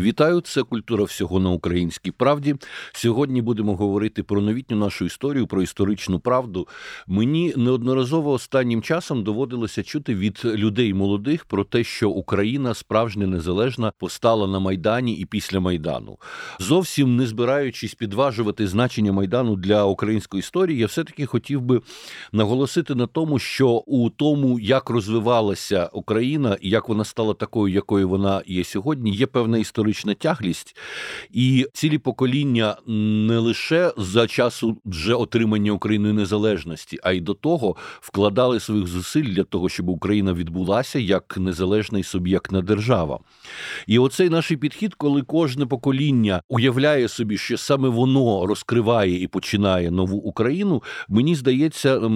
Вітаю, це культура всього на українській правді. Сьогодні будемо говорити про новітню нашу історію, про історичну правду. Мені неодноразово останнім часом доводилося чути від людей молодих про те, що Україна справжня незалежна постала на майдані і після майдану. Зовсім не збираючись підважувати значення майдану для української історії, я все таки хотів би наголосити на тому, що у тому, як розвивалася Україна і як вона стала такою, якою вона є сьогодні, є певна історична історична тяглість, і цілі покоління не лише за часу вже отримання Україною незалежності, а й до того вкладали своїх зусиль для того, щоб Україна відбулася як незалежна і суб'єктна держава. І оцей наш підхід, коли кожне покоління уявляє собі, що саме воно розкриває і починає нову Україну, мені здається е,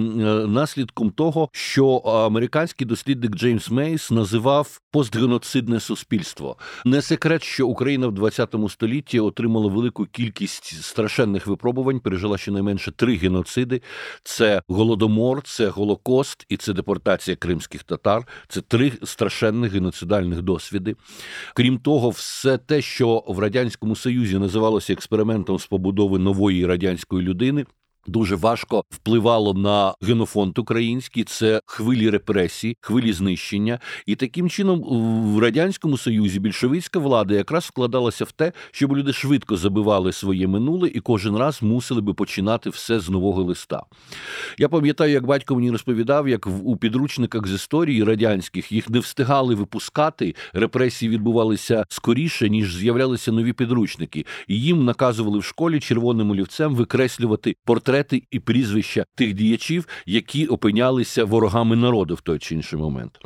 наслідком того, що американський дослідник Джеймс Мейс називав постгеноцидне суспільство. Не секрет, що Україна в 20 столітті отримала велику кількість страшенних випробувань, пережила щонайменше три геноциди: це голодомор, це голокост і це депортація кримських татар. Це три страшенних геноцидальних досвіди. Крім того, все те, що в радянському союзі називалося експериментом з побудови нової радянської людини дуже важко впливало на генофонд український. Це хвилі репресій, хвилі знищення, і таким чином в радянському союзі більшовицька влада якраз вкладалася в те, щоб люди швидко забивали своє минуле і кожен раз мусили би починати все з нового листа. Я пам'ятаю, як батько мені розповідав, як у підручниках з історії радянських їх не встигали випускати. Репресії відбувалися скоріше ніж з'являлися нові підручники, і їм наказували в школі червоним олівцем викреслювати портрет портрети і прізвища тих діячів, які опинялися ворогами народу в той чи інший момент.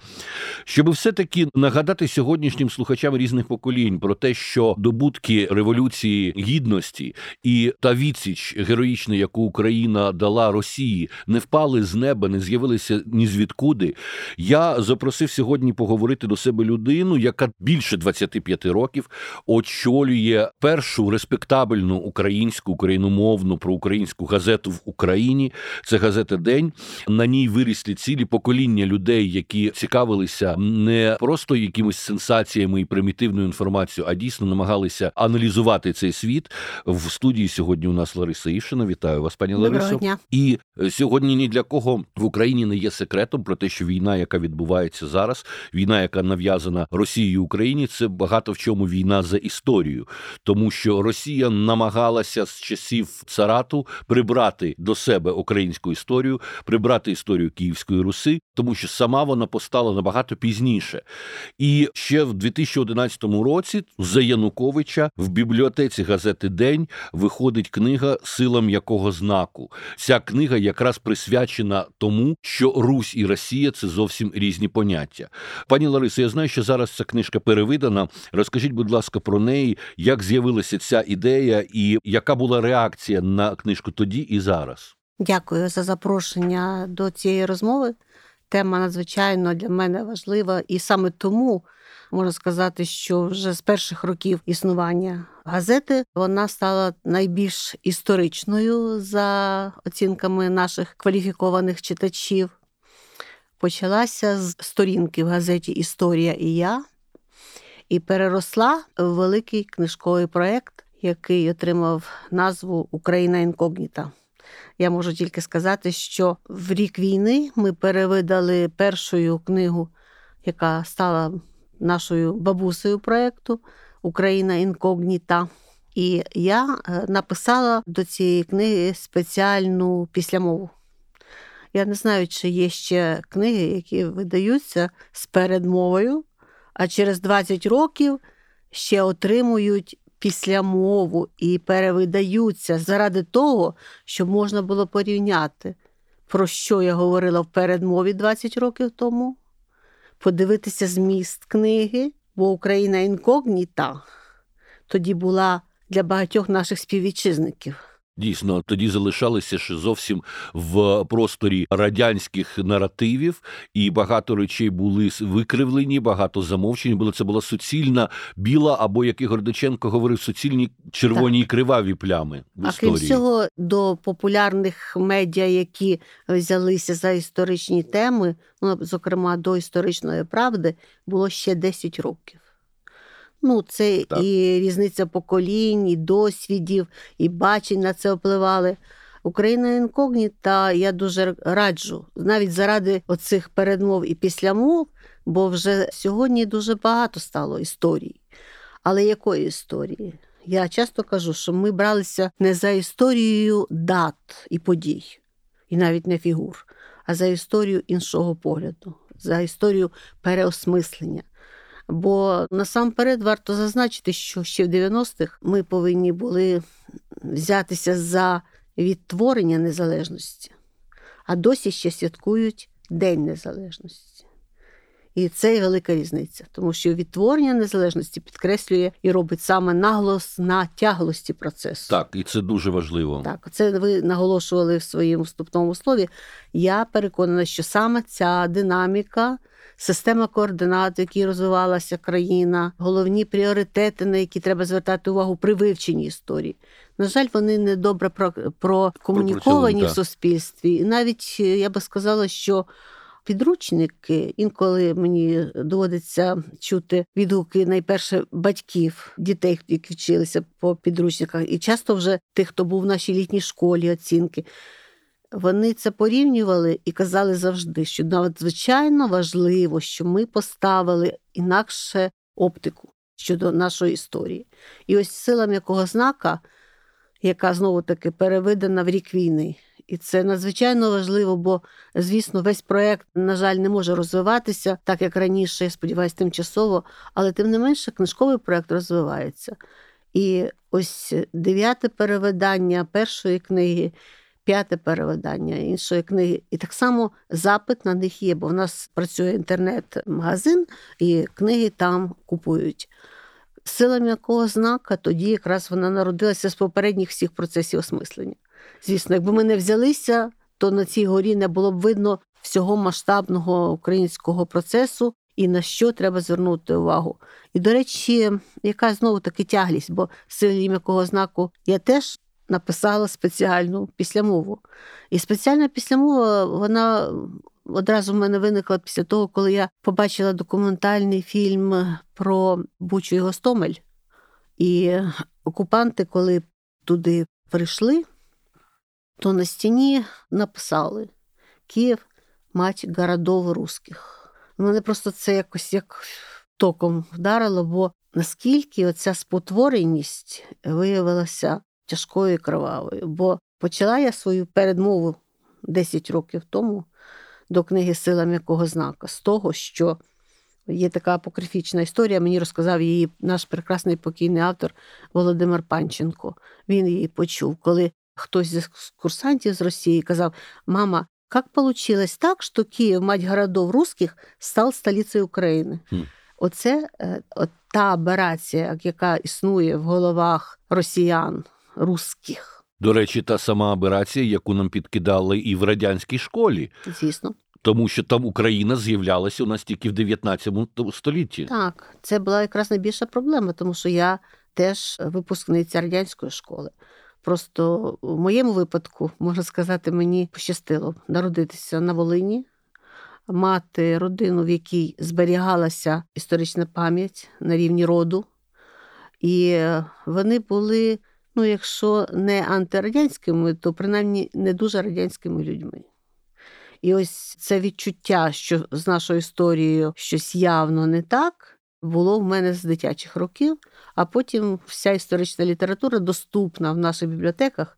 Щоб все-таки нагадати сьогоднішнім слухачам різних поколінь про те, що добутки революції гідності і та відсіч героїчна, яку Україна дала Росії, не впали з неба, не з'явилися ні звідкуди. Я запросив сьогодні поговорити до себе людину, яка більше 25 років очолює першу респектабельну українську україномовну проукраїнську газету газету в Україні. Це газета День. На ній вирісли цілі покоління людей, які цікавилися не просто якимись сенсаціями і примітивною інформацією, а дійсно намагалися аналізувати цей світ. В студії сьогодні у нас Лариса Івшина. Вітаю вас, пані Ларисо. І е, сьогодні ні для кого в Україні не є секретом про те, що війна, яка відбувається зараз, війна, яка нав'язана Росією Україні, це багато в чому війна за історію, тому що Росія намагалася з часів царату прибрати прибрати до себе українську історію, прибрати історію Київської Руси, тому що сама вона постала набагато пізніше. І ще в 2011 році за Януковича в бібліотеці газети День виходить книга Силам якого знаку. Ця книга якраз присвячена тому, що Русь і Росія це зовсім різні поняття. Пані Ларисо, я знаю, що зараз ця книжка перевидана. Розкажіть, будь ласка, про неї, як з'явилася ця ідея, і яка була реакція на книжку тоді і зараз. Дякую за запрошення до цієї розмови. Тема надзвичайно для мене важлива, і саме тому можна сказати, що вже з перших років існування газети вона стала найбільш історичною за оцінками наших кваліфікованих читачів. Почалася з сторінки в газеті Історія і я і переросла в великий книжковий проєкт, який отримав назву Україна інкогніта. Я можу тільки сказати, що в рік війни ми перевидали першою книгу, яка стала нашою бабусею проєкту Україна інкогніта. І я е, написала до цієї книги спеціальну післямову. Я не знаю, чи є ще книги, які видаються з передмовою, а через 20 років ще отримують післямову і перевидаються заради того, щоб можна було порівняти, про що я говорила в передмові 20 років тому, подивитися зміст книги, бо Україна інкогніта тоді була для багатьох наших співвітчизників. Дійсно, тоді залишалися ще зовсім в просторі радянських наративів, і багато речей були викривлені, багато замовчень. Було це була суцільна біла, або як Ігор Доченко говорив, суцільні червоні так. і криваві плями. в А крім цього до популярних медіа, які взялися за історичні теми, ну зокрема до історичної правди, було ще 10 років. Ну, це Так. і різниця поколінь, і досвідів, і бачень на це впливали. Україна інкогніта я дуже раджу, навіть заради оцих передмов і післямов, бо вже сьогодні дуже багато стало історій. Але якої історії? Я часто кажу, що ми бралися не за історією дат і подій, і навіть не фігур, а за історію іншого погляду, за історію переосмислення. Бо насамперед варто зазначити, що ще в 90-х ми повинні були взятися за відтворення незалежності, а досі ще святкують День Незалежності. І це є велика різниця, тому що відтворення незалежності підкреслює і робить саме наголос на тяглості процесу. Так, і це дуже важливо. Так, це ви наголошували в своєму вступному слові. Я переконана, що саме ця динаміка, система координат, в якій розвивалася країна, головні пріоритети, на які треба звертати увагу при вивченні історії. На жаль, вони не добре про, прокомуніковані в суспільстві. І навіть е, я би сказала, що підручники, інколи мені доводиться чути відгуки найперше батьків, дітей, які вчилися по підручниках, і часто вже тих, хто був в нашій літній школі, оцінки. Вони це порівнювали і казали завжди, що надзвичайно важливо, що ми поставили інакше оптику щодо нашої історії. І ось сила м'якого знака, яка знову таки переведена в рік війни. І це надзвичайно важливо, бо, звісно, весь проект, на жаль, не може розвиватися так, як раніше, я сподіваюся, тимчасово, але тим не менше книжковий проект розвивається. І ось дев'яте перевидання першої книги, п'яте перевидання іншої книги. І так само запит на них є, бо в нас працює інтернет-магазин, і книги там купують. Сила м'якого знака тоді якраз вона народилася з попередніх всіх процесів осмислення. Звісно, якби ми не взялися, то на цій горі не було б видно всього масштабного українського процесу і на що треба звернути увагу. І, до речі, яка знову таки тяглість, бо силі м'якого знаку я теж написала спеціальну післямову. І спеціальна післямова, вона одразу в мене виникла після того, коли я побачила документальний фільм про Бучу і Гостомель. І окупанти, коли туди прийшли, то на стіні написали Київ мать городов русських. Мене просто це якось як током вдарило, бо наскільки оця спотвореність виявилася тяжкою і кровавою. Бо почала я свою передмову 10 років тому до книги Сила м'якого знака з того, що є така апокрифічна історія. Мені розказав її наш прекрасний покійний автор Володимир Панченко. Він її почув, коли хтось з курсантів з Росії казав: Мама, как получилось так, що Київ, мать городов русських, став столицею України? Оце е, от та аберація, яка існує в головах росіян, русських, До речі, та сама аберація, яку нам підкидали і в радянській школі, звісно. тому що там Україна з'являлася у нас тільки в 19 столітті. Так, це була якраз найбільша проблема, тому що я теж випускниця радянської школи. Просто в моєму випадку, можна сказати, мені пощастило народитися на Волині, мати родину, в якій зберігалася історична пам'ять на рівні роду. І вони були, ну, якщо не антирадянськими, то принаймні не дуже радянськими людьми. І ось це відчуття, що з нашою історією щось явно не так, було в мене з дитячих років, а потім вся історична література, доступна в наших бібліотеках,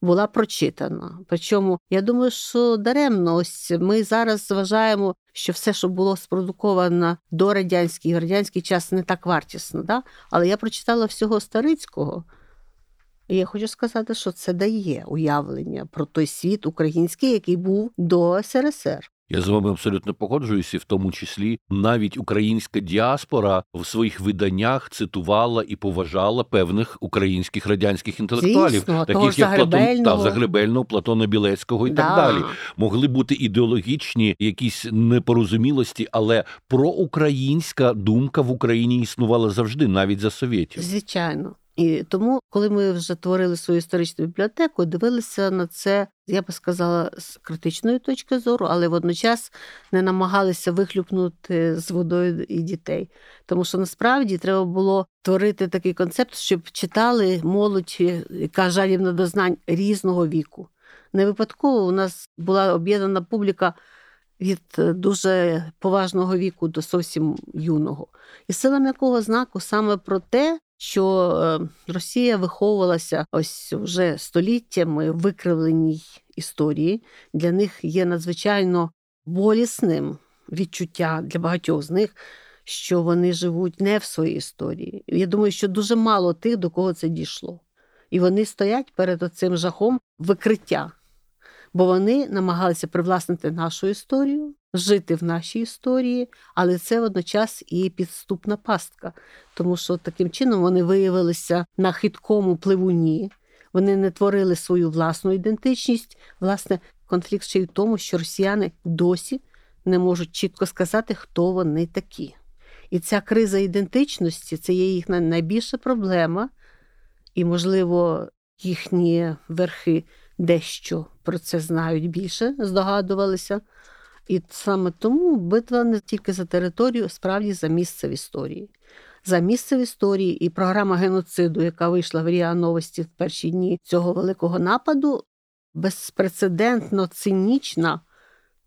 була прочитана. Причому я думаю, що даремно ось ми зараз вважаємо, що все, що було спродуковано до радянський, радянський час не так вартісно. Да? Але я прочитала всього Старицького. І я хочу сказати, що це дає уявлення про той світ український, який був до СРСР. Я з вами абсолютно погоджуюся, в тому числі навіть українська діаспора в своїх виданнях цитувала і поважала певних українських радянських інтелектуалів, Звісно, таких як Платон та Загребельного, Платона Білецького і так далі. Могли бути ідеологічні якісь непорозумілості, але проукраїнська думка в Україні існувала завжди, навіть за совєтів. Звичайно. І тому, коли ми вже творили свою історичну бібліотеку, дивилися на це, я би сказала, з критичної точки зору, але водночас не намагалися вихлюпнути з водою і дітей. Тому що насправді треба було творити такий концепт, щоб читали молодь, яка жалібна до знань різного віку. Не випадково у нас була об'єднана публіка від дуже поважного віку до зовсім юного. І сила м'якого знаку саме про те, що е, Росія виховувалася ось вже століттями в викривленій історії. Для них є надзвичайно болісним відчуття для багатьох з них, що вони живуть не в своїй історії. Я думаю, що дуже мало тих, до кого це дійшло. І вони стоять перед цим жахом викриття, бо вони намагалися привласнити нашу історію, жити в нашій історії, але це водночас і підступна пастка, тому що таким чином вони виявилися на хиткому пливуні, вони не творили свою власну ідентичність. Власне, конфлікт ще й в тому, що росіяни досі не можуть чітко сказати, хто вони такі. І ця криза ідентичності це є їхня найбільша проблема, і, можливо, їхні верхи дещо про це знають більше, здогадувалися. І саме тому битва не тільки за територію, а справді за місце в історії. За місце в історії і програма геноциду, яка вийшла в Ріа Новості в перші дні цього великого нападу, безпрецедентно цинічна,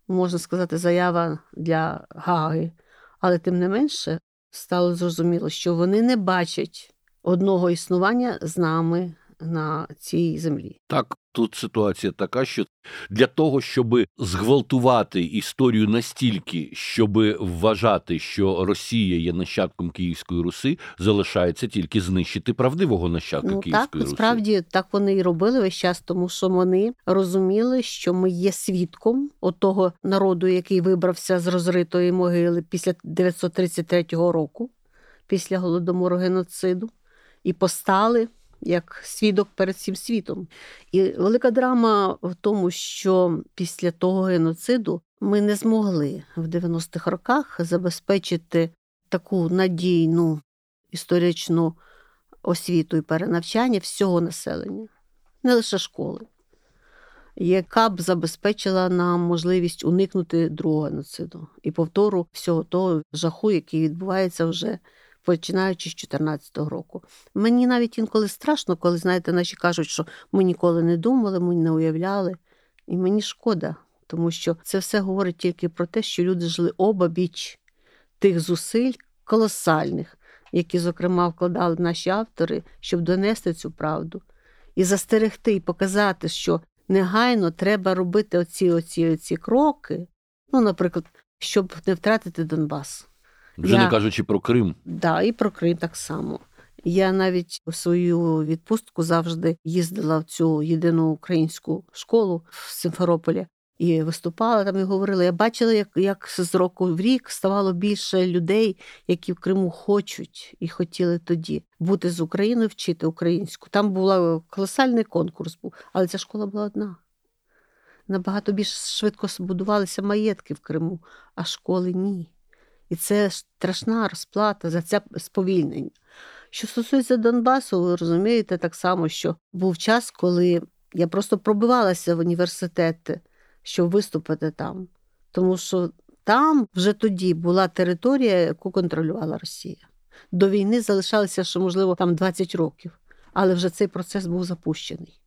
можна сказати, заява для Гаги. Але тим не менше стало зрозуміло, що вони не бачать одного існування з нами на цій землі. Так, тут ситуація така, що для того, щоб зґвалтувати історію настільки, щоб вважати, що Росія є нащадком Київської Руси, залишається тільки знищити правдивого нащадка ну, Київської так, Руси. Насправді так вони і робили весь час, тому що вони розуміли, що ми є свідком того народу, який вибрався з розритої могили після 933 року, після голодомору геноциду, і постали як свідок перед всім світом. І велика драма в тому, що після того геноциду ми не змогли в 90-х роках забезпечити таку надійну історичну освіту і перенавчання всього населення, не лише школи. Яка б забезпечила нам можливість уникнути другого геноциду і повтору всього того жаху, який відбувається вже починаючи з 2014 року. Мені навіть інколи страшно, коли, знаєте, наші кажуть, що ми ніколи не думали, ми не уявляли. І мені шкода, тому що це все говорить тільки про те, що люди жили обабіч тих зусиль колосальних, які, зокрема, вкладали наші автори, щоб донести цю правду і застерегти, і показати, що негайно треба робити оці оці, оці кроки. Ну, наприклад, щоб не втратити Донбас. Вже Я... не кажучи про Крим. Да, і про Крим так само. Я навіть у свою відпустку завжди їздила в цю єдину українську школу в Симферополі і виступала там і говорила. Я бачила, як як з року в рік ставало більше людей, які в Криму хочуть і хотіли тоді бути з Україною, вчити українську. Там був колосальний конкурс, був, але ця школа була одна. Набагато більш швидко збудувалися маєтки в Криму, а школи ні. І це страшна розплата за це сповільнення. Що стосується Донбасу, ви розумієте так само, що був час, коли я просто пробивалася в університети, щоб виступити там. Тому що там вже тоді була територія, яку контролювала Росія. До війни залишалося, що, можливо, там 20 років, але вже цей процес був запущений.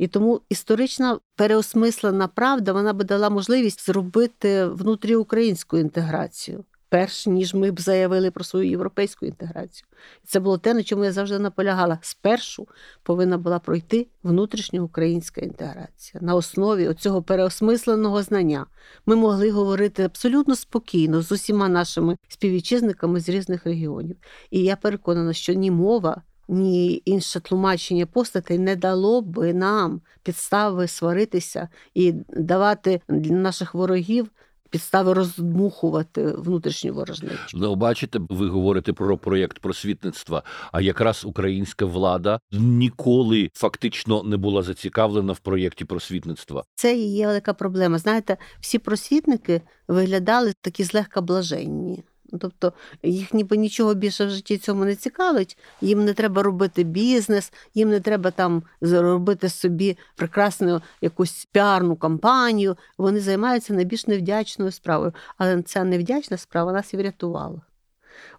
І тому історична переосмислена правда вона би дала можливість зробити внутріукраїнську інтеграцію, перш ніж ми б заявили про свою європейську інтеграцію. І це було те, на чому я завжди наполягала. Спершу повинна була пройти внутрішньоукраїнська інтеграція на основі цього переосмисленого знання. Ми могли говорити абсолютно спокійно з усіма нашими співвітчизниками з різних регіонів. І я переконана, що ні мова ні інше тлумачення постатей не дало би нам підстави сваритися і давати для наших ворогів. Підстави роздмухувати внутрішню ворожнечу. Ну, бачите, ви говорите про проєкт просвітництва. А якраз українська влада ніколи фактично не була зацікавлена в проєкті просвітництва. Це і є велика проблема. Знаєте, всі просвітники виглядали такі злегка блаженні. Тобто їх ніби нічого більше в житті цьому не цікавить, їм не треба робити бізнес, їм не треба там зробити собі прекрасну якусь піарну кампанію. Вони займаються найбільш невдячною справою. Але ця невдячна справа нас і врятувала.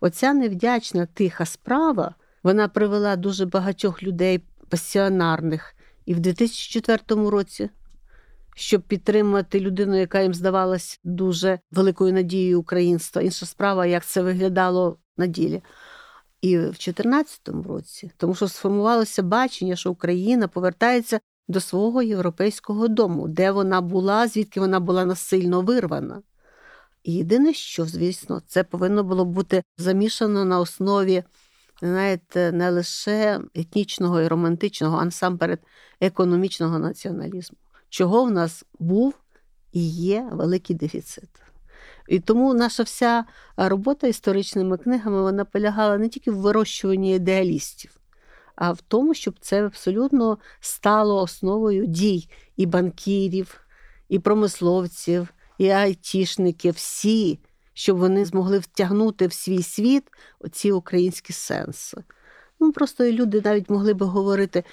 Оця невдячна тиха справа вона привела дуже багатьох людей пасіонарних і в 2004 році щоб підтримати людину, яка їм здавалась дуже великою надією українства. Інша справа, як це виглядало на ділі. І в 2014 році, тому що сформувалося бачення, що Україна повертається до свого європейського дому, де вона була, звідки вона була насильно вирвана. І єдине, що, звісно, це повинно було бути замішано на основі, знаєте, не лише етнічного і романтичного, а насамперед економічного націоналізму чого в нас був і є великий дефіцит. І тому наша вся робота історичними книгами вона полягала не тільки в вирощуванні ідеалістів, а в тому, щоб це абсолютно стало основою дій і банкірів, і промисловців, і айтішників, всі, щоб вони змогли втягнути в свій світ оці українські сенси. Ну, Просто люди навіть могли би говорити,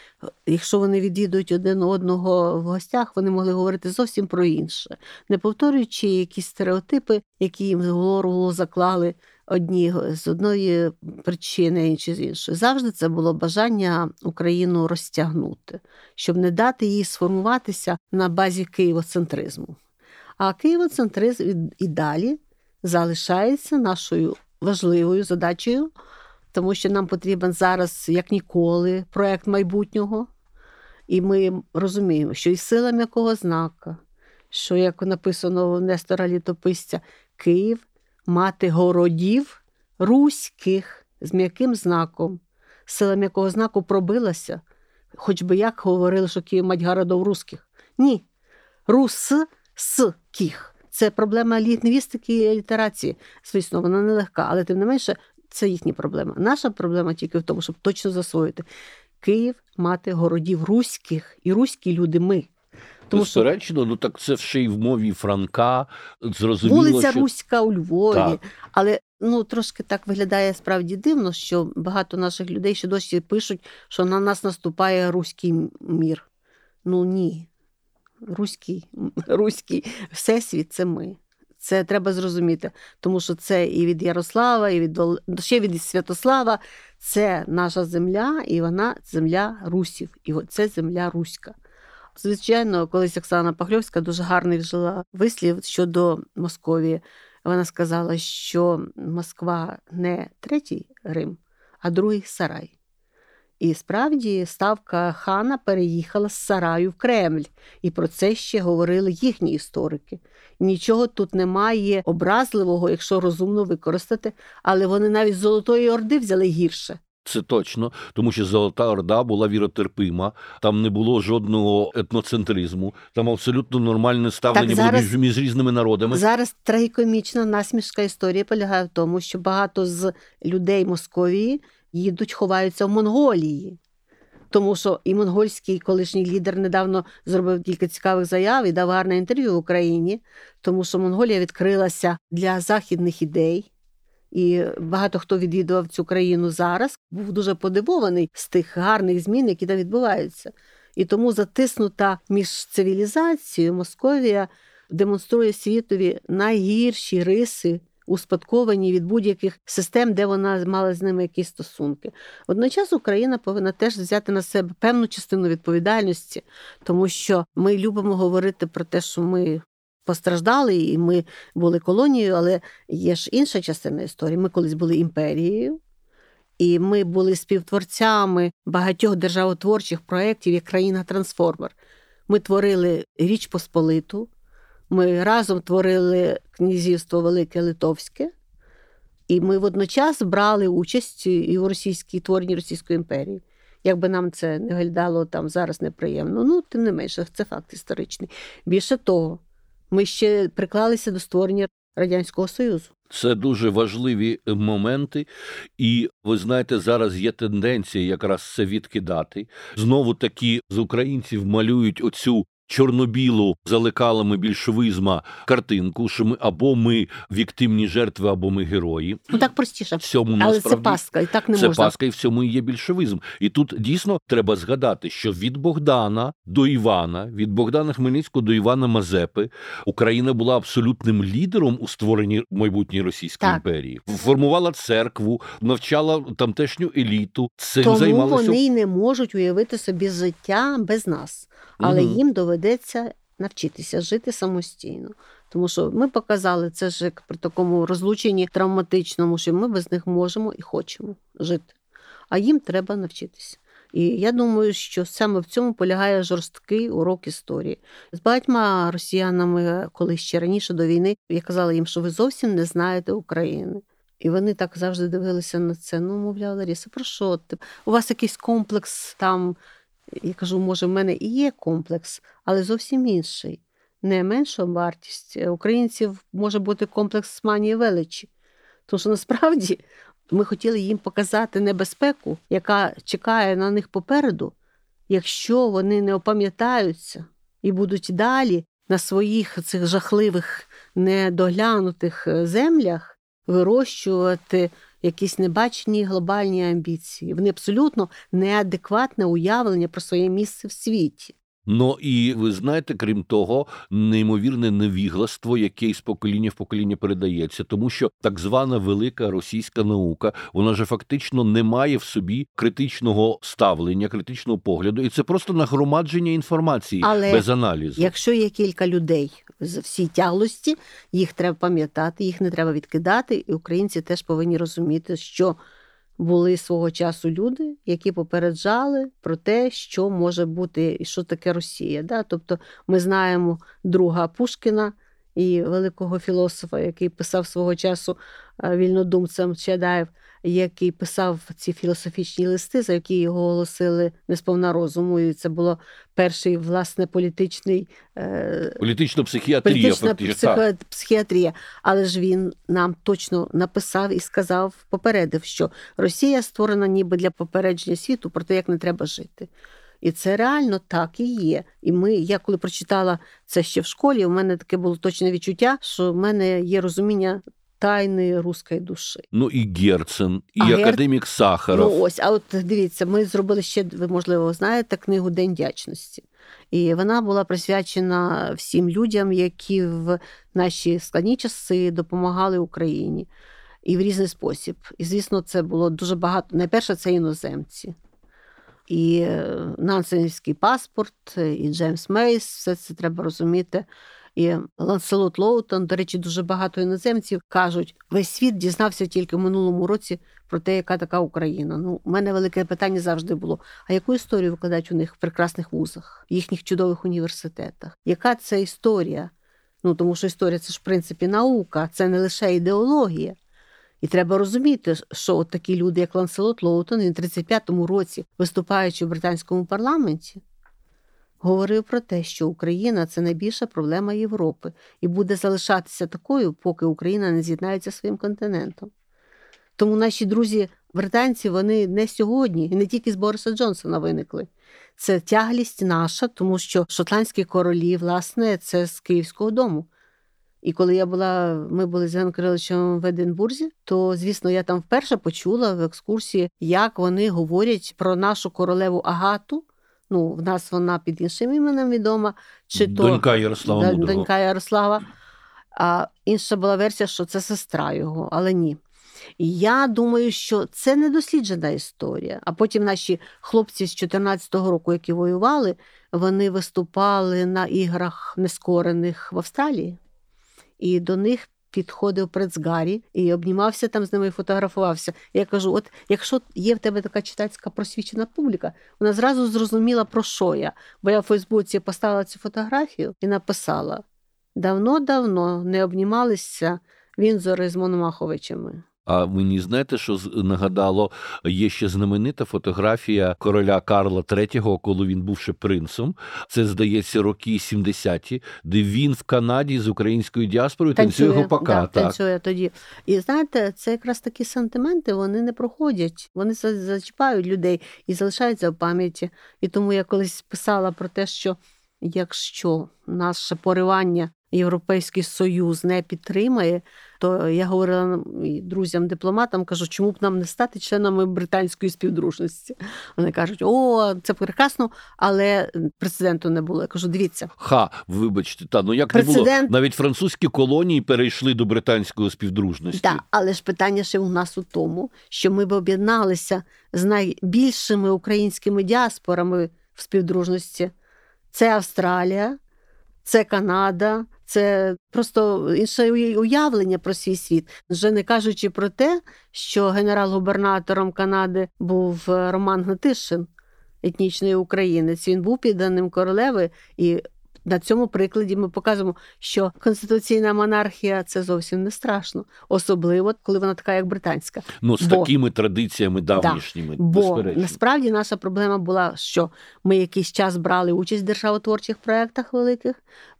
якщо вони відвідують один одного в гостях, вони могли говорити зовсім про інше, не повторюючи якісь стереотипи, які їм в голову заклали одні з одної причини, інші з іншої. Завжди це було бажання Україну розтягнути, щоб не дати їй сформуватися на базі києвоцентризму. А києвоцентризм і далі залишається нашою важливою задачею тому що нам потрібен зараз, як ніколи, проект майбутнього. І ми розуміємо, що і сила м'якого знака, що, як написано у Нестора Літописця, Київ мати городів руських з м'яким знаком. Сила м'якого знаку пробилася, хоч би як говорили, що Київ мать городов русських. Ні. Рус с кіх. Це проблема лінгвістики і літерації. Звісно, вона нелегка, але тим не менше це їхня проблема. Наша проблема тільки в тому, щоб точно засвоїти. Київ мати городів руських, і руські люди ми. Тому Безперечно, ну так це ще й в мові Франка. Зрозуміло, Вулиця що... Руська у Львові. Так. Але ну трошки так виглядає справді дивно, що багато наших людей ще досі пишуть, що на нас наступає руський мір. Ну ні. Руський, руський всесвіт це ми. Це треба зрозуміти, тому що це і від Ярослава, і від ще від Святослава. Це наша земля, і вона земля русів. І це земля руська. Звичайно, колись Оксана Пахльовська дуже гарний вжила вислів щодо Московії. Вона сказала, що Москва не третій Рим, а другий Сарай. І справді ставка хана переїхала з Сараю в Кремль, і про це ще говорили їхні історики. Нічого тут немає образливого, якщо розумно використати, але вони навіть з Золотої Орди взяли гірше. Це точно, тому що Золота Орда була віротерпима, там не було жодного етноцентризму, там абсолютно нормальне ставлення зараз, було між, між різними народами. Зараз трагікомічна насмішка історії полягає в тому, що багато з людей Московії їдуть, ховаються в Монголії. Тому що і монгольський колишній лідер недавно зробив кілька цікавих заяв і дав гарне інтерв'ю в Україні, тому що Монголія відкрилася для західних ідей. І багато хто відвідував цю країну зараз, був дуже подивований з тих гарних змін, які там відбуваються. І тому затиснута між цивілізацією Московія демонструє світові найгірші риси успадковані від будь-яких систем, де вона мала з ними якісь стосунки. Водночас Україна повинна теж взяти на себе певну частину відповідальності, тому що ми любимо говорити про те, що ми. Постраждали, і ми були колонією, але є ж інша частина історії. Ми колись були імперією, і ми були співтворцями багатьох державотворчих проєктів як країна-трансформер. Ми творили Річ Посполиту, ми разом творили князівство Велике Литовське, і ми водночас брали участь і в російській творенні Російської імперії. Якби нам це не виглядало там зараз неприємно, ну тим не менше, це факт історичний. Більше того, ми ще приклалися до створення Радянського Союзу. Це дуже важливі моменти, і ви знаєте, зараз є тенденція якраз це відкидати. Знову таки з українців малюють оцю чорнобілу за лекалами більшовизма картинку, що ми або ми віктимні жертви, або ми герої. Ну так простіше. Всьому Але насправді це паска, і так не це можна. паска, і в цьому і є більшовизм. І тут дійсно треба згадати, що від Богдана до Івана, від Богдана Хмельницького до Івана Мазепи, Україна була абсолютним лідером у створенні майбутньої Російської Так. імперії, формувала церкву, навчала тамтешню еліту. Цим Тому займалося вони й не можуть уявити собі життя без нас, але Мгм. їм доведеться навчитися жити самостійно. Тому що ми показали це ж як при такому розлученні травматичному, що ми без них можемо і хочемо жити. А їм треба навчитися. І я думаю, що саме в цьому полягає жорсткий урок історії. З багатьма росіянами, коли ще раніше до війни, я казала їм, що ви зовсім не знаєте України. І вони так завжди дивилися на це. Ну, мовляв, Ларіса, про що ти? У вас якийсь комплекс там. Я кажу, може, в мене і є комплекс, але зовсім інший. Не менша вартість. Українців може бути комплекс манії величі. Тому що насправді ми хотіли їм показати небезпеку, яка чекає на них попереду, якщо вони не опам'ятаються і будуть далі на своїх цих жахливих недоглянутих е, землях вирощувати якісь небачені глобальні амбіції. Вони абсолютно неадекватне уявлення про своє місце в світі. Ну і ви знаєте, крім того, неймовірне невігластво, яке з покоління в покоління передається, тому що так звана велика російська наука, вона же фактично не має в собі критичного ставлення, критичного погляду, і це просто нагромадження інформації Але без аналізу. Якщо є кілька людей всій тяглості, їх треба пам'ятати, їх не треба відкидати, і українці теж повинні розуміти, що були свого часу люди, які попереджали про те, що може бути і що таке Росія. Да? Тобто ми знаємо друга Пушкіна і великого філософа, який писав свого часу е, вільнодумцем Чадаєв, який писав ці філософічні листи, за які його оголосили несповна розуму. І це було перший власне політичний е, Політична психіатрія, політична психіатрія. Але ж він нам точно написав і сказав, попередив, що Росія створена ніби для попередження світу про те, як не треба жити. І це реально так і є. І ми, я коли прочитала це ще в школі, у мене таке було точне відчуття, що в мене є розуміння тайни руської душі. Ну і Герцен, і А Гер- академік Сахаров. Ну ось, а от дивіться, ми зробили ще, ви можливо знаєте, книгу День вдячності. І вона була присвячена всім людям, які в наші складні часи допомагали Україні і в різний спосіб. І, звісно, це було дуже багато. Найперше, це іноземці. І е, Нансенівський паспорт, і Джеймс Мейс, все це треба розуміти. І Ланселот Лоутон, до речі, дуже багато іноземців кажуть, весь світ дізнався тільки в минулому році про те, яка така Україна. Ну, у мене велике питання завжди було: а яку історію викладають у них в прекрасних вузах, в їхніх чудових університетах? Яка це історія? Ну тому що історія це ж в принципі наука, це не лише ідеологія. І треба розуміти, що от такі люди, як Ланселот Лоутон, він в 35-му році, виступаючи в британському парламенті, говорив про те, що Україна це найбільша проблема Європи і буде залишатися такою, поки Україна не з'єднається своїм континентом. Тому наші друзі британці вони не сьогодні, і не тільки з Бориса Джонсона виникли. Це тяглість наша, тому що шотландські королі, власне, це з Київського дому. І коли я була, ми були з Іваном Кириловичем в Единбурзі, то звісно я там вперше почула в екскурсії, як вони говорять про нашу королеву Агату. Ну, в нас вона під іншим іменем відома, чи то Ярослава Да, Мудрого. донька Ярослава. А інша була версія, що це сестра його, але ні. Я думаю, що це недосліджена історія. А потім наші хлопці з 14-го року, які воювали, вони виступали на іграх нескорених в Австралії. І до них підходив Прецгарі і обнімався там з ними і фотографувався. Я кажу: от якщо є в тебе така читацька просвічена публіка, вона зразу зрозуміла, про що я. Бо я в Фейсбуці поставила цю фотографію і написала: давно-давно не обнімалися Вінзори з Мономаховичами. А мені знаєте, що нагадало, є ще знаменита фотографія короля Карла III, коли він був ще принцем. Це здається роки 70-ті, де він в Канаді з українською діаспорою танцює гопака. да, так. танцює тоді. І знаєте, це якраз такі сантименти, вони не проходять, вони зачіпають людей і залишаються в пам'яті. І тому я колись писала про те, що якщо наше поривання Європейський Союз не підтримає, то я говорила друзям-дипломатам, кажу, чому б нам не стати членами британської співдружності. Вони кажуть, о, це прекрасно, але прецеденту не було. Я кажу, дивіться. Ха, вибачте, та ну як Прецедент... не було навіть французькі колонії перейшли до британської співдружності. Так, але ж питання ще у нас у тому, що ми б об'єдналися з найбільшими українськими діаспорами в співдружності. Це Австралія, це Канада, це просто інше уявлення про свій світ. Вже не кажучи про те, що генерал-губернатором Канади був е, Роман Гнатишин, етнічний українець. Він був підданим королеви і на цьому прикладі ми показуємо, що конституційна монархія це зовсім не страшно, особливо коли вона така, як британська. Ну з бо, такими традиціями давнішніми. Да, бо насправді наша проблема була, що ми якийсь час брали участь в державотворчих проєктах великих,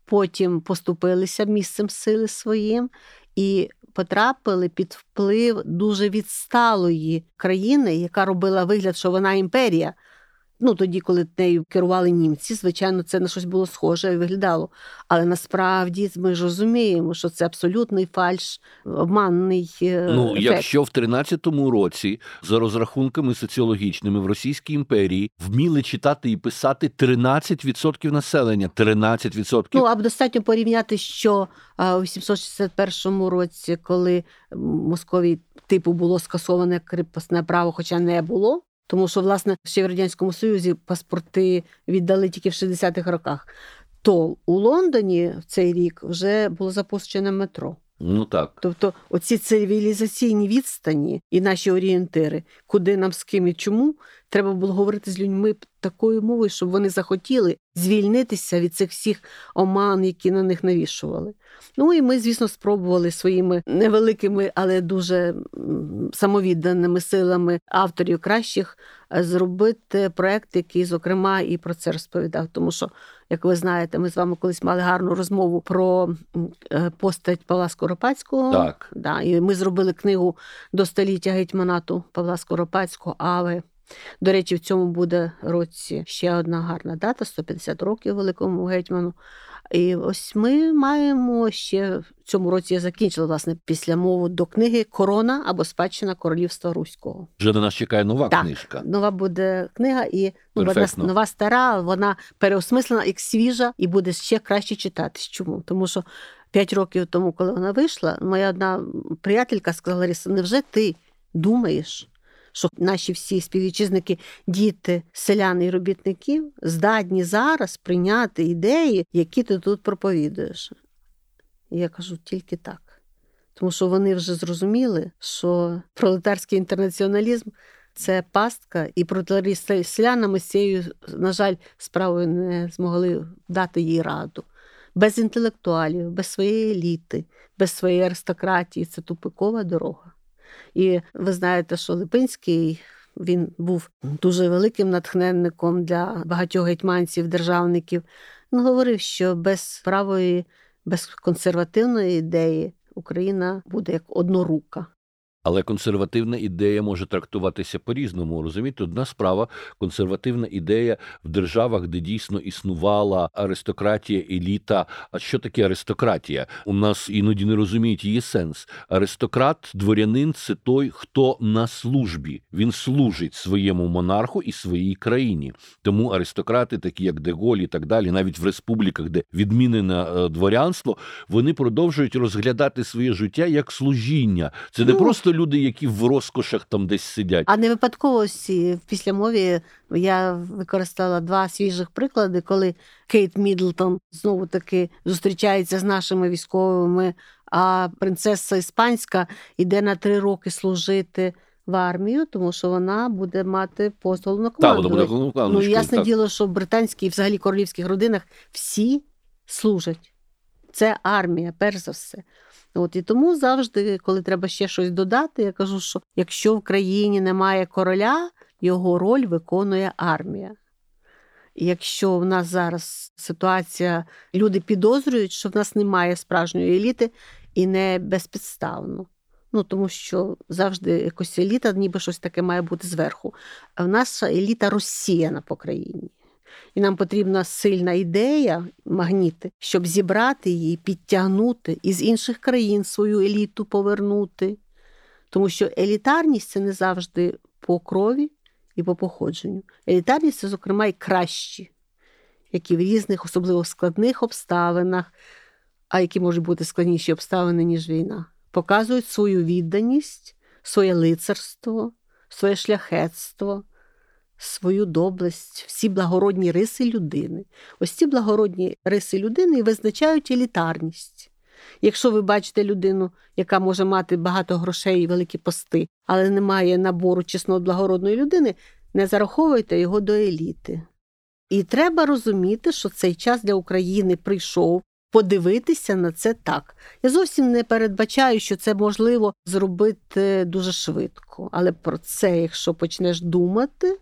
потім поступилися місцем сили своїм і. Потрапили під вплив дуже відсталої країни, яка робила вигляд, що вона імперія, Ну, тоді, коли нею керували німці, звичайно, це на щось було схоже і виглядало. Але насправді ми ж розуміємо, що це абсолютний фальш, обманний. Е, ну, ефект. якщо в 13-му році, за розрахунками соціологічними в Російській імперії вміли читати і писати 13% населення. 13%. Ну, а достатньо порівняти, що у 861 році, коли Московії типу було скасоване кріпосне право, хоча не було. Тому що, власне, ще в Радянському Союзі паспорти віддали тільки в 60-х роках. То у Лондоні в цей рік вже було запущене метро. Ну так. Тобто, оці цивілізаційні відстані і наші орієнтири, куди нам з ким і чому, треба було говорити з людьми такою мовою, щоб вони захотіли звільнитися від цих всіх оман, які на них навішували. Ну і ми, звісно, спробували своїми невеликими, але дуже самовідданими силами авторів кращих е, зробити проект, який, зокрема, і про це розповідав. Тому що, як ви знаєте, ми з вами колись мали гарну розмову про е, постать Павла Скоропадського. Так. Да, І ми зробили книгу до століття гетьманату Павла Скоропадського, але до речі, в цьому буде році ще одна гарна дата 150 років великому гетьману. І ось ми маємо ще в цьому році я закінчила власне після мову до книги Корона або спадщина королівства Руського. Вже на нас чекає нова так, книжка. Нова буде книга, і ну, вона нова стара, вона переосмислена як свіжа, і буде ще краще читатись. Чому? Тому що п'ять років тому, коли вона вийшла, моя одна приятелька сказала: Лариса, невже ти думаєш? Що наші всі співвітчизники, діти, селяни і робітників здатні зараз прийняти ідеї, які ти тут проповідуєш. І я кажу тільки так. Тому що вони вже зрозуміли, що пролетарський інтернаціоналізм це пастка, і протиларі селянами з цією, на жаль, справою не змогли дати їй раду. Без інтелектуалів, без своєї еліти, без своєї аристократії це тупикова дорога. І ви знаєте, що Липинський. Він був дуже великим натхненником для багатьох гетьманців, державників. Він говорив, що без правої, без консервативної ідеї Україна буде як однорука. Але консервативна ідея може трактуватися по-різному. Розумієте, одна справа консервативна ідея в державах, де дійсно існувала аристократія, еліта. А що таке аристократія? У нас іноді не розуміють її сенс. Аристократ, дворянин це той, хто на службі. Він служить своєму монарху і своїй країні. Тому аристократи, такі як Деголь і так далі, навіть в республіках, де відмінене е, дворянство, вони продовжують розглядати своє життя як служіння. Це не ну, просто люди, які в розкошах там десь сидять. А не випадково в післямові я використала два свіжих приклади, коли Кейт Мідлтон знову таки зустрічається з нашими військовими, а принцеса іспанська йде на три роки служити. В армію, тому що вона буде мати пост головнокомандувача. Ну, ясне так. діло, що в британській і взагалі королівських родинах всі служать. Це армія, перш за все. От І тому завжди, коли треба ще щось додати, я кажу, що якщо в країні немає короля, його роль виконує армія. І якщо в нас зараз ситуація, люди підозрюють, що в нас немає справжньої еліти, і не безпідставно. Ну, Тому що завжди якось еліта, ніби щось таке має бути зверху. А в нас еліта розсіяна по країні. І нам потрібна сильна ідея, магніти, щоб зібрати її, підтягнути і з інших країн свою еліту повернути. Тому що елітарність це не завжди по крові і по походженню. Елітарність це, зокрема, і кращі, які в різних, особливо складних обставинах, а які можуть бути складніші обставини, ніж війна, показують свою відданість, своє лицарство, своє шляхетство свою доблесть, всі благородні риси людини. Ось ці благородні риси людини і визначають елітарність. Якщо ви бачите людину, яка може мати багато грошей і великі пости, але не має набору чеснот благородної людини, не зараховуйте його до еліти. І треба розуміти, що цей час для України прийшов. Подивитися на це так. Я зовсім не передбачаю, що це можливо зробити дуже швидко. Але про це, якщо почнеш думати,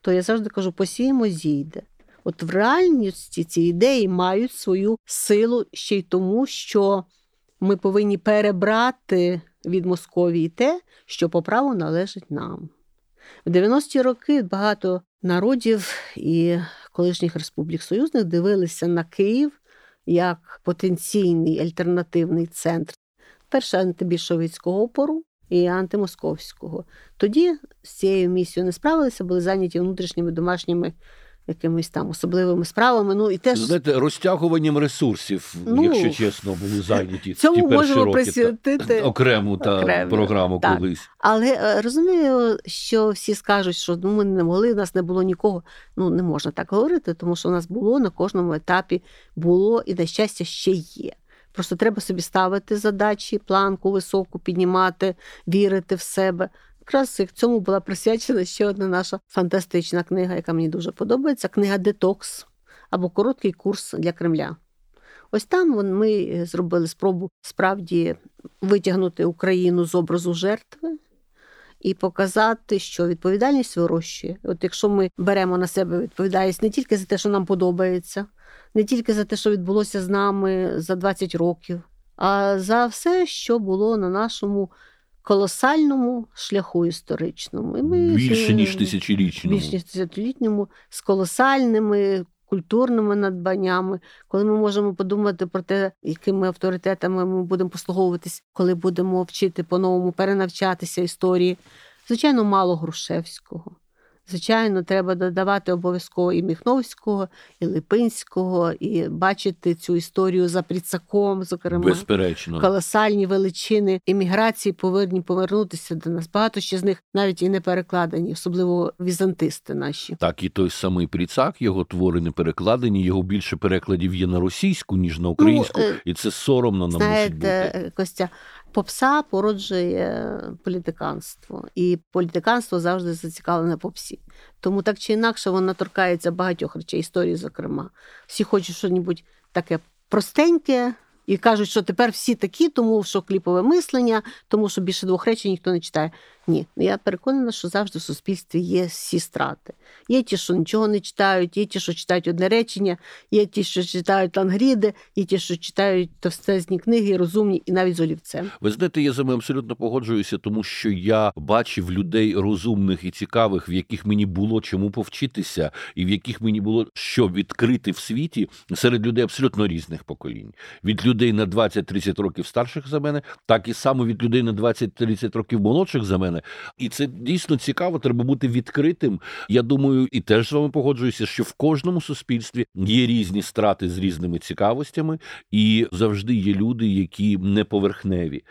то я завжди кажу: посіємо, зійде. От в реальності ці ідеї мають свою силу ще й тому, що ми повинні перебрати від Московії те, що по праву належить нам. В 90-ті роки багато народів і колишніх республік союзних дивилися на Київ як потенційний альтернативний центр перше антибільшовицького опору, і антимосковського. Тоді з цією місією не справилися, були зайняті внутрішніми домашніми якимись там особливими справами. Ну і теж знаєте, розтягуванням ресурсів, ну, якщо чесно, були зайняті цьому ті можемо роки, присвятити та, окрему та окремо, програму так. колись. Але е, розумію, що всі скажуть, що ну ми не могли, у нас не було нікого. Ну не можна так говорити, тому що у нас було на кожному етапі було і на щастя ще є. Просто треба собі ставити задачі, планку високу піднімати, вірити в себе. Якраз цьому була присвячена ще одна наша фантастична книга, яка мені дуже подобається книга Детокс або короткий курс для Кремля. Ось там ми зробили спробу справді витягнути Україну з образу жертви і показати, що відповідальність вирощує. От якщо ми беремо на себе відповідальність не тільки за те, що нам подобається, не тільки за те, що відбулося з нами за 20 років, а за все, що було на нашому колосальному шляху історичному. І ми Більше ніж тисячолітньому. Більш ніж тисячолітньому, з колосальними. Культурними надбаннями, коли ми можемо подумати про те, якими авторитетами ми будемо послуговуватись, коли будемо вчити по-новому перенавчатися історії. Звичайно, мало Грушевського. Звичайно, треба додавати обов'язково і Міхновського, і Липинського, і бачити цю історію за Пріцаком, зокрема Безперечно. колосальні величини імміграції повинні повернутися до нас. Багато ще з них навіть і не перекладені, особливо візантисти наші. Так, і той самий Пріцак, його твори не перекладені, його більше перекладів є на російську, ніж на українську, ну, і це соромно нам знаєте, мусить бути. Костя. Попса породжує політиканство, і політиканство завжди зацікавлене попсі. Тому так чи інакше вона торкається багатьох речей, історії, зокрема. Всі хочуть щось таке простеньке, і кажуть, що тепер всі такі, тому що кліпове мислення, тому що більше двох речень ніхто не читає. Ні, я переконана, що завжди в суспільстві є всі страти. Є ті, що нічого не читають, є ті, що читають одне речення, є ті, що читають лангріди, є ті, що читають товстезні книги, розумні і навіть з олівцем. Ви знаєте, я за вами абсолютно погоджуюся, тому що я бачив людей розумних і цікавих, в яких мені було чому повчитися, і в яких мені було що відкрити в світі серед людей абсолютно різних поколінь. Від людей на 20-30 років старших за мене, так і само від людей на 20-30 років молодших за мене. І це дійсно цікаво. Треба бути відкритим. Я думаю, і теж з вами погоджуюся, що в кожному суспільстві є різні страти з різними цікавостями, і завжди є люди, які не поверхневі.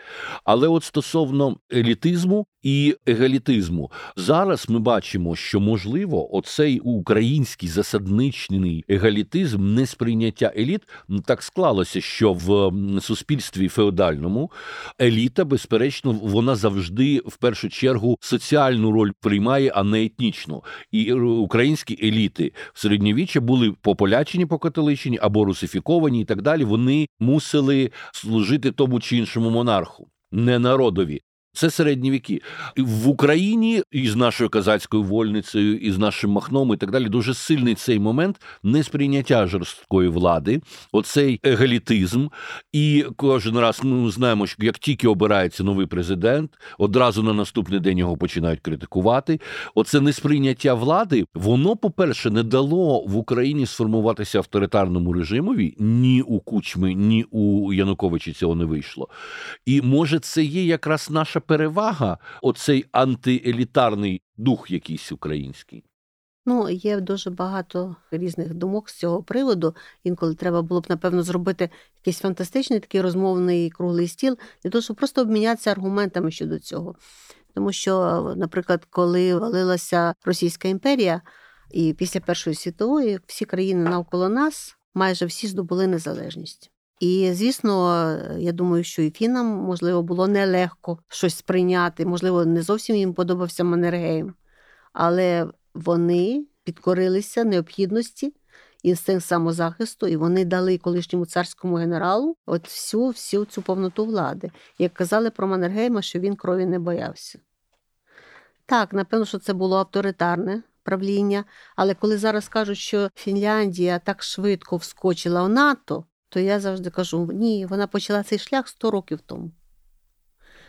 Але от стосовно елітизму і егалітизму, зараз ми бачимо, що можливо оцей український засадничний егалітизм, несприйняття еліт так склалося, що в суспільстві феодальному еліта, безперечно, вона завжди в першу чергу соціальну роль приймає, а не етнічну. І українські еліти в середньовіччя були пополячені, покатоличені або русифіковані, і так далі. Вони мусили служити тому чи іншому монарху, не народові. Це середні віки в Україні із нашою казацькою вольницею, і з нашим махном і так далі. Дуже сильний цей момент несприйняття жорсткої влади, оцей егалітизм. І кожен раз ми знаємо, що як тільки обирається новий президент, одразу на наступний день його починають критикувати. Оце несприйняття влади, воно, по-перше, не дало в Україні сформуватися авторитарному режимові ні у Кучми, ні у Януковичі цього не вийшло. І може це є якраз наша наша перевага, оцей антиелітарний дух якийсь український? Ну, є дуже багато різних думок з цього приводу. Інколи треба було б, напевно, зробити якийсь фантастичний такий розмовний круглий стіл, для того, щоб просто обмінятися аргументами щодо цього. Тому що, наприклад, коли валилася Російська імперія, і після Першої світової всі країни навколо нас майже всі здобули незалежність. І, звісно, я думаю, що і фінам, можливо, було нелегко щось сприйняти. Можливо, не зовсім їм подобався Маннергейм, але вони підкорилися необхідності інстинкт самозахисту, і вони дали колишньому царському генералу от всю всю цю повноту влади. Як казали про Маннергейма, що він крові не боявся. Так, напевно, що це було авторитарне правління, але коли зараз кажуть, що Фінляндія так швидко вскочила в НАТО то я завжди кажу: ні, вона почала цей шлях 100 років тому.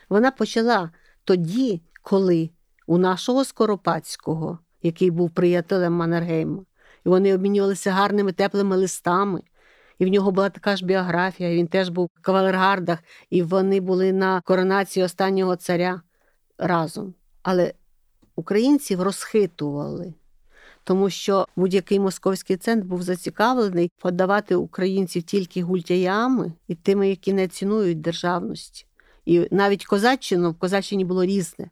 Вона почала тоді, коли у нашого Скоропадського, який був приятелем Маннергейма, і вони обмінювалися гарними теплими листами. І в нього була така ж біографія, і він теж був в кавалергардах, і вони були на коронації останнього царя разом. Але українців розхитували тому що будь-який московський центр був зацікавлений подавати українців тільки гультяями і тими, які не цінують державності. І навіть Козаччину в Козаччині було різне.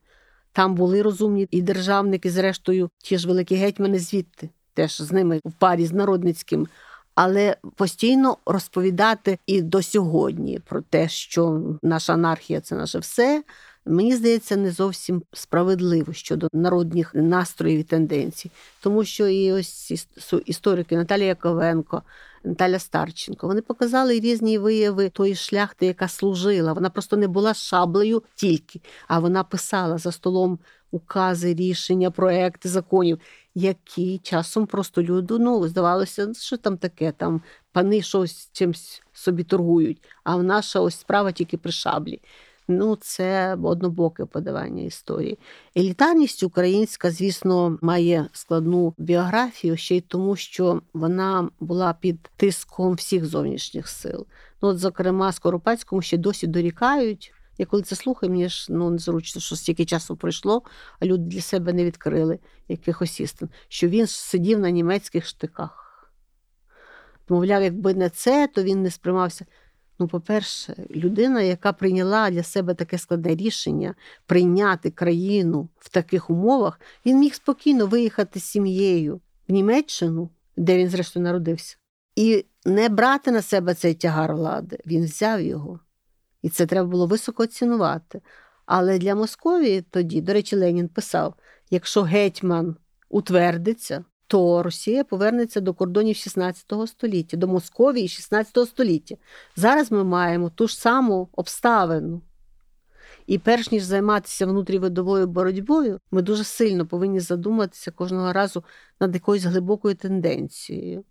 Там були розумні і державники, зрештою, ті ж великі гетьмани звідти, теж з ними в парі з народницьким. Але постійно розповідати і до сьогодні про те, що наша анархія це наше все, мені здається, не зовсім справедливо щодо народних настроїв і тенденцій, тому що і ось історики Наталія Яковенко, Наталя Старченко вони показали різні вияви тої шляхти, яка служила. Вона просто не була шаблею тільки, а вона писала за столом укази, рішення, проекти законів. Які часом просто люди, ну, здавалося, що там таке, там пани щось чимось собі торгують, а наша ось справа тільки при шаблі ну це однобоке подавання історії. Елітарність українська, звісно, має складну біографію ще й тому, що вона була під тиском всіх зовнішніх сил. Ну, от, зокрема, Скоропадському ще досі дорікають. Я коли це слухаю, мені ж ну незручно, що стільки часу пройшло, а люди для себе не відкрили якихось істин, що він сидів на німецьких штиках. Мовляв, якби не це, то він не сприймався. Ну, по-перше, людина, яка прийняла для себе таке складне рішення прийняти країну в таких умовах, він міг спокійно виїхати з сім'єю в Німеччину, де він, зрештою, народився, і не брати на себе цей тягар влади. Він взяв його. І це треба було високо цінувати. Але для Московії тоді, до речі, Ленін писав: якщо гетьман утвердиться, то Росія повернеться до кордонів 16 століття, до Московії 16 століття. Зараз ми маємо ту ж саму обставину. І перш ніж займатися внутрівидовою боротьбою, ми дуже сильно повинні задуматися кожного разу над якоюсь глибокою тенденцією,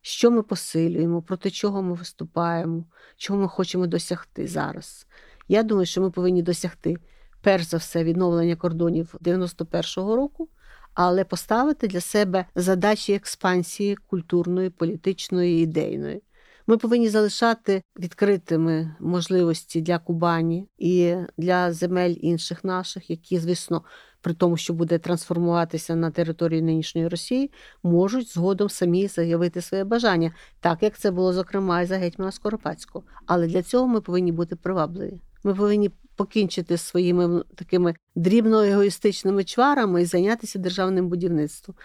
що ми посилюємо, проти чого ми виступаємо, чого ми хочемо досягти зараз. Я думаю, що ми повинні досягти перш за все відновлення кордонів 91-го року але поставити для себе задачі експансії культурної, політичної, ідейної. Ми повинні залишати відкритими можливості для Кубані і для земель інших наших, які, звісно, при тому, що буде трансформуватися на території нинішньої Росії, можуть згодом самі заявити своє бажання, так як це було зокрема і за гетьмана Скоропадського. Але для цього ми повинні бути привабливі. Ми повинні покінчити своїми такими дрібно егоїстичними чварами і зайнятися державним будівництвом.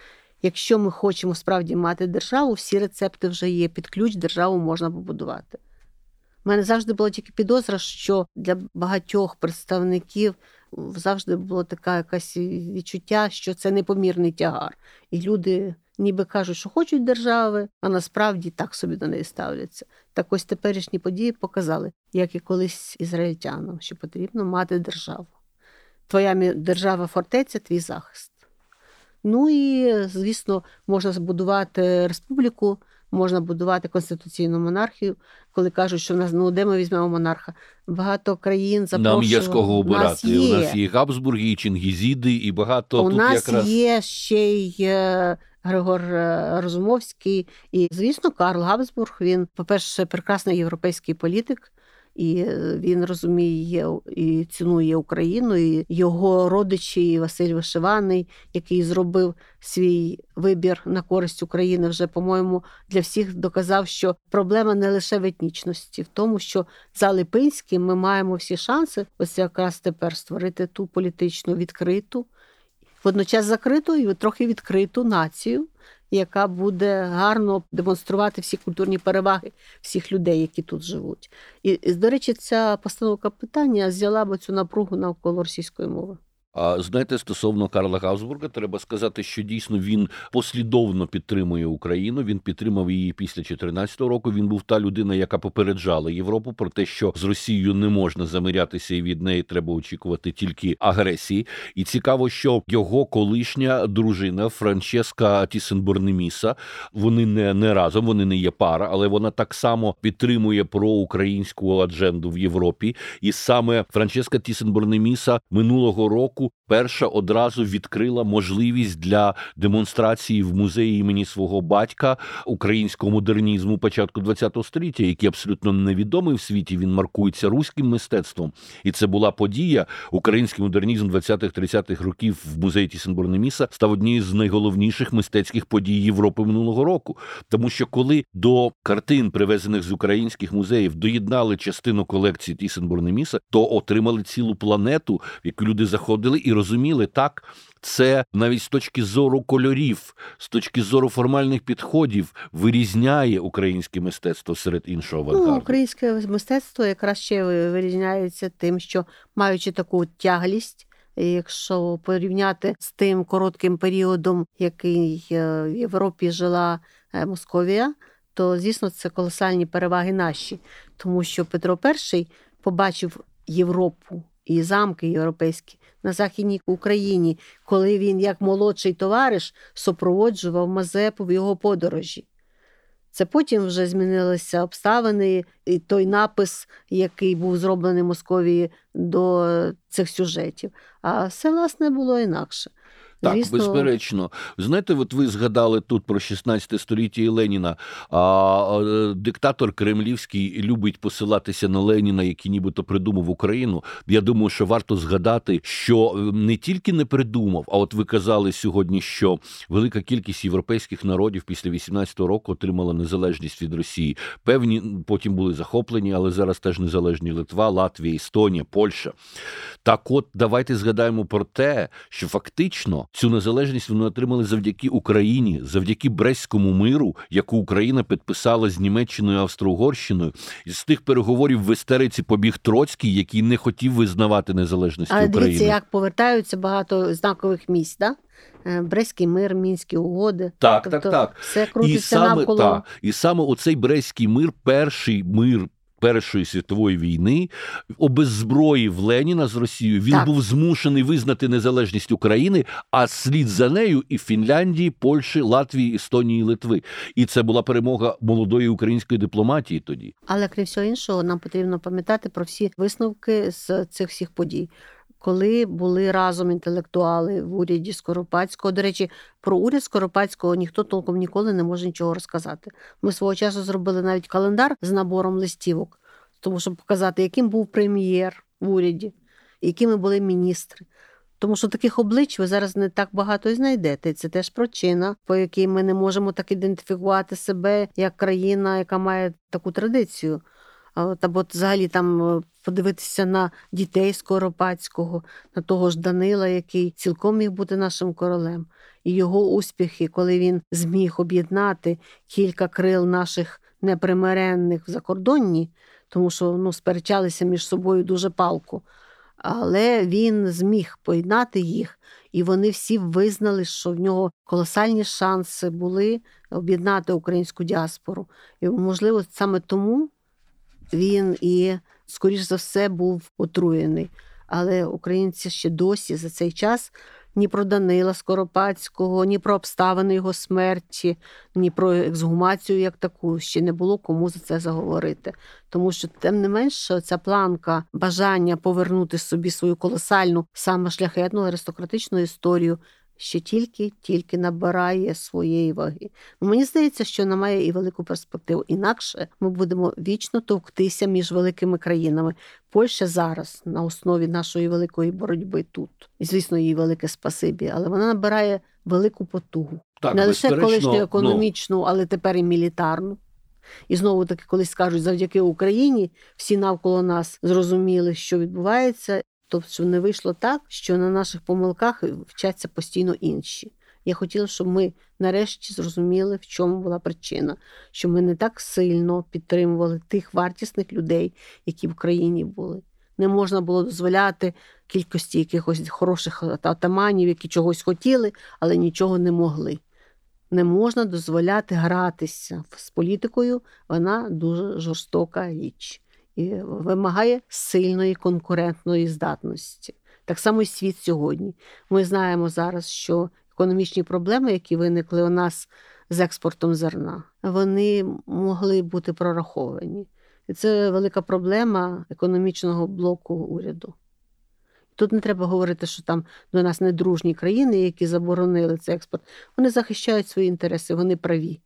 Якщо ми хочемо справді мати державу, всі рецепти вже є. Під ключ державу можна побудувати. У мене завжди була тільки підозра, що для багатьох представників завжди було таке якесь відчуття, що це непомірний тягар. І люди ніби кажуть, що хочуть держави, а насправді так собі до неї ставляться. Так ось теперішні події показали, як і колись ізраїльтянам, що потрібно мати державу. твоя держава фортеця, твій захист. Ну і, звісно, можна збудувати республіку, можна будувати конституційну монархію, коли кажуть, що в нас ну де ми візьмемо монарха. Багато країн запрошували. Нам є з кого обирати. У нас є, У нас є Габсбурги, і Чингізіди, і багато У тут нас якраз є ще й е, Григор е, Розумовський. І, звісно, Карл Габсбург. Він, по-перше, прекрасний європейський політик. І е, він розуміє і цінує Україну, і його родичі, Василь Вишиваний, який зробив свій вибір на користь України, вже по-моєму для всіх доказав, що проблема не лише в етнічності, в тому, що за Липинським ми маємо всі шанси, ось якраз тепер створити ту політичну відкриту, водночас закриту і трохи відкриту націю яка буде гарно демонструвати всі культурні переваги всіх людей, які тут живуть. І, до речі, ця постановка питання взяла б цю напругу навколо російської мови. А знаєте, стосовно Карла Гавсбурга, треба сказати, що дійсно він послідовно підтримує Україну. Він підтримав її після 2014 року. Він був та людина, яка попереджала Європу про те, що з Росією не можна замирятися, і від неї треба очікувати тільки агресії. І цікаво, що його колишня дружина Франческа Тісенборнеміса, вони не не разом, вони не є пара, але вона так само підтримує проукраїнську адженду в Європі. І саме Франческа Тісенборнеміса минулого року перша одразу відкрила можливість для демонстрації в музеї імені свого батька українського модернізму початку ХХ століття, який абсолютно невідомий в світі. Він маркується руським мистецтвом, і це була подія. Український модернізм 20-30-х років в музеї Тісенборнеміса став однією з найголовніших мистецьких подій Європи минулого року. Тому що коли до картин, привезених з українських музеїв, доєднали частину колекції Тісенборнеміса, то отримали цілу планету, в яку люди заходили виходили і розуміли так. Це навіть з точки зору кольорів, з точки зору формальних підходів вирізняє українське мистецтво серед іншого ну, авангарду. Ну, Українське мистецтво якраз ще вирізняється тим, що маючи таку тяглість, якщо порівняти з тим коротким періодом, який е, в Європі жила е, Московія, то звісно це колосальні переваги наші, тому що Петро І побачив Європу і замки європейські на Західній Україні, коли він, як молодший товариш, супроводжував Мазепу в його подорожі. Це потім вже змінилися обставини, і той напис, який був зроблений Московії до цих сюжетів. А все, власне, було інакше. Так, Звісно... безперечно. Знаєте, от ви згадали тут про 16 століття і Леніна. А диктатор Кремлівський любить посилатися на Леніна, який нібито придумав Україну. Я думаю, що варто згадати, що не тільки не придумав, а от ви казали сьогодні, що велика кількість європейських народів після 18-го року отримала незалежність від Росії. Певні потім були захоплені, але зараз теж незалежні Литва, Латвія, Естонія, Польща. Так, от давайте згадаємо про те, що фактично. Цю незалежність вони отримали завдяки Україні, завдяки Брестському миру, яку Україна підписала з Німеччиною Австро-Угорщиною. І з тих переговорів в істериці побіг Троцький, який не хотів визнавати незалежність Але України. дивіться, як повертаються багато знакових місць, да? Е, Брестський мир, мінські угоди, так, тобто, так, так. Все крутиться і саме, навколо. Та, і саме оцей Брестський мир, перший мир Першої світової війни обеззброїв Леніна з Росією. Він так. був змушений визнати незалежність України, а слід за нею і Фінляндії, Польщі, Латвії, Естонії, Литви. І це була перемога молодої української дипломатії тоді. Але крім всього іншого, нам потрібно пам'ятати про всі висновки з цих всіх подій коли були разом інтелектуали в уряді Скоропадського. До речі, про уряд Скоропадського ніхто толком ніколи не може нічого розказати. Ми свого часу зробили навіть календар з набором листівок, тому щоб показати, яким був прем'єр в уряді, якими були міністри. Тому що таких облич ви зараз не так багато і знайдете. Це теж причина, по якій ми не можемо так ідентифікувати себе як країна, яка має таку традицію. Або взагалі там е, подивитися на дітей Скоропадського, на того ж Данила, який цілком міг бути нашим королем, і його успіхи, коли він зміг об'єднати кілька крил наших непримиренних в закордонні, тому що ну, сперечалися між собою дуже палко. Але він зміг поєднати їх, і вони всі визнали, що в нього колосальні шанси були об'єднати українську діаспору. І, можливо, саме тому він і, скоріш за все, був отруєний. Але українці ще досі за цей час ні про Данила Скоропадського, ні про обставини його смерті, ні про ексгумацію як таку ще не було кому за це заговорити. Тому що, тим не менше, ця планка бажання повернути собі свою колосальну, саме шляхетну аристократичну історію ще тільки-тільки набирає своєї ваги. Ну, Мені здається, що вона має і велику перспективу. Інакше ми будемо вічно товктися між великими країнами. Польща зараз на основі нашої великої боротьби тут. І, звісно, їй велике спасибі, але вона набирає велику потугу. Так, не лише колишню ну, економічну, але тепер і мілітарну. І знову таки, колись скажуть, завдяки Україні всі навколо нас зрозуміли, що відбувається, Тобто не вийшло так, що на наших помилках вчаться постійно інші. Я хотіла, щоб ми нарешті зрозуміли, в чому була причина, що ми не так сильно підтримували тих вартісних людей, які в країні були. Не можна було дозволяти кількості якихось хороших атаманів, які чогось хотіли, але нічого не могли. Не можна дозволяти гратися з політикою, вона дуже жорстока річ і вимагає сильної конкурентної здатності. Так само і світ сьогодні. Ми знаємо зараз, що економічні проблеми, які виникли у нас з експортом зерна, вони могли бути прораховані. І це велика проблема економічного блоку уряду. Тут не треба говорити, що там до нас недружні країни, які заборонили цей експорт. Вони захищають свої інтереси, вони праві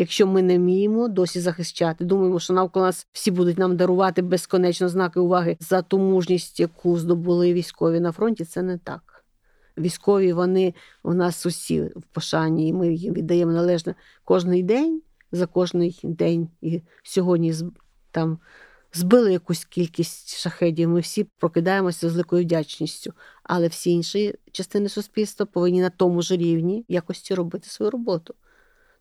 якщо ми не вміємо досі захищати. Думаємо, що навколо нас всі будуть нам дарувати безконечно знаки уваги за ту мужність, яку здобули військові на фронті. Це не так. Військові вони у нас усі в пошані, і ми їм віддаємо належне кожний день за кожний день. І сьогодні там збили якусь кількість шахедів. Ми всі прокидаємося з великою вдячністю. Але всі інші частини суспільства повинні на тому ж рівні якості робити свою роботу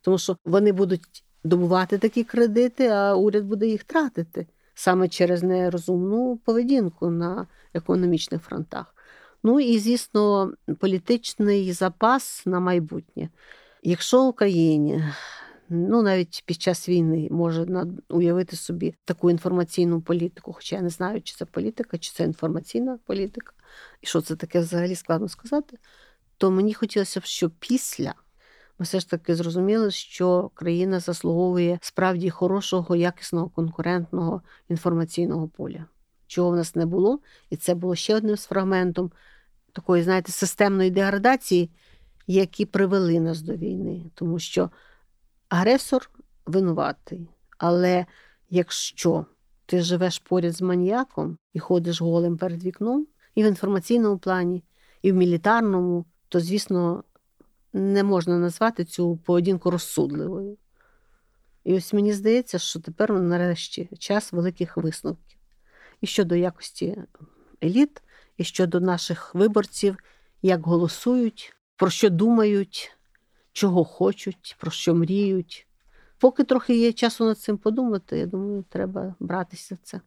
тому що вони будуть добувати такі кредити, а уряд буде їх тратити саме через нерозумну поведінку на економічних фронтах. Ну і, звісно, політичний запас на майбутнє. Якщо Україні, ну навіть під час війни може уявити собі таку інформаційну політику, хоча я не знаю, чи це політика, чи це інформаційна політика, і що це таке взагалі складно сказати, то мені хотілося б, щоб після ми все ж таки зрозуміли, що країна заслуговує справді хорошого, якісного конкурентного інформаційного поля, чого в нас не було, і це було ще одним з фрагментом такої, знаєте, системної деградації, які привели нас до війни, тому що агресор винуватий. Але якщо ти живеш поряд з маніяком і ходиш голим перед вікном, і в інформаційному плані, і в мілітарному, то, звісно, не можна назвати цю поведінку розсудливою. І ось мені здається, що тепер нарешті час великих висновків. І щодо якості еліт, і щодо наших виборців, як голосують, про що думають, чого хочуть, про що мріють. Поки трохи є часу над цим подумати, я думаю, треба братися за це.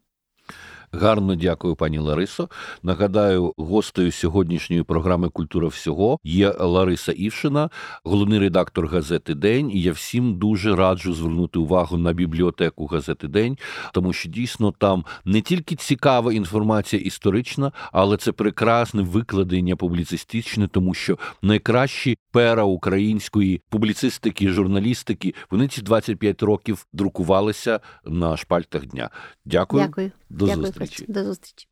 Гарно дякую, пані Ларисо. Нагадаю, гостею сьогоднішньої програми Культура всього є Лариса Івшина, головний редактор газети День. І я всім дуже раджу звернути увагу на бібліотеку газети День, тому що дійсно там не тільки цікава інформація історична, але це прекрасне викладення публіцистичне, тому що найкращі пера української публіцистики, журналістики вони ці 25 років друкувалися на шпальтах дня. Дякую. Дякую. До Дякую, зустрічі. До зустрічі.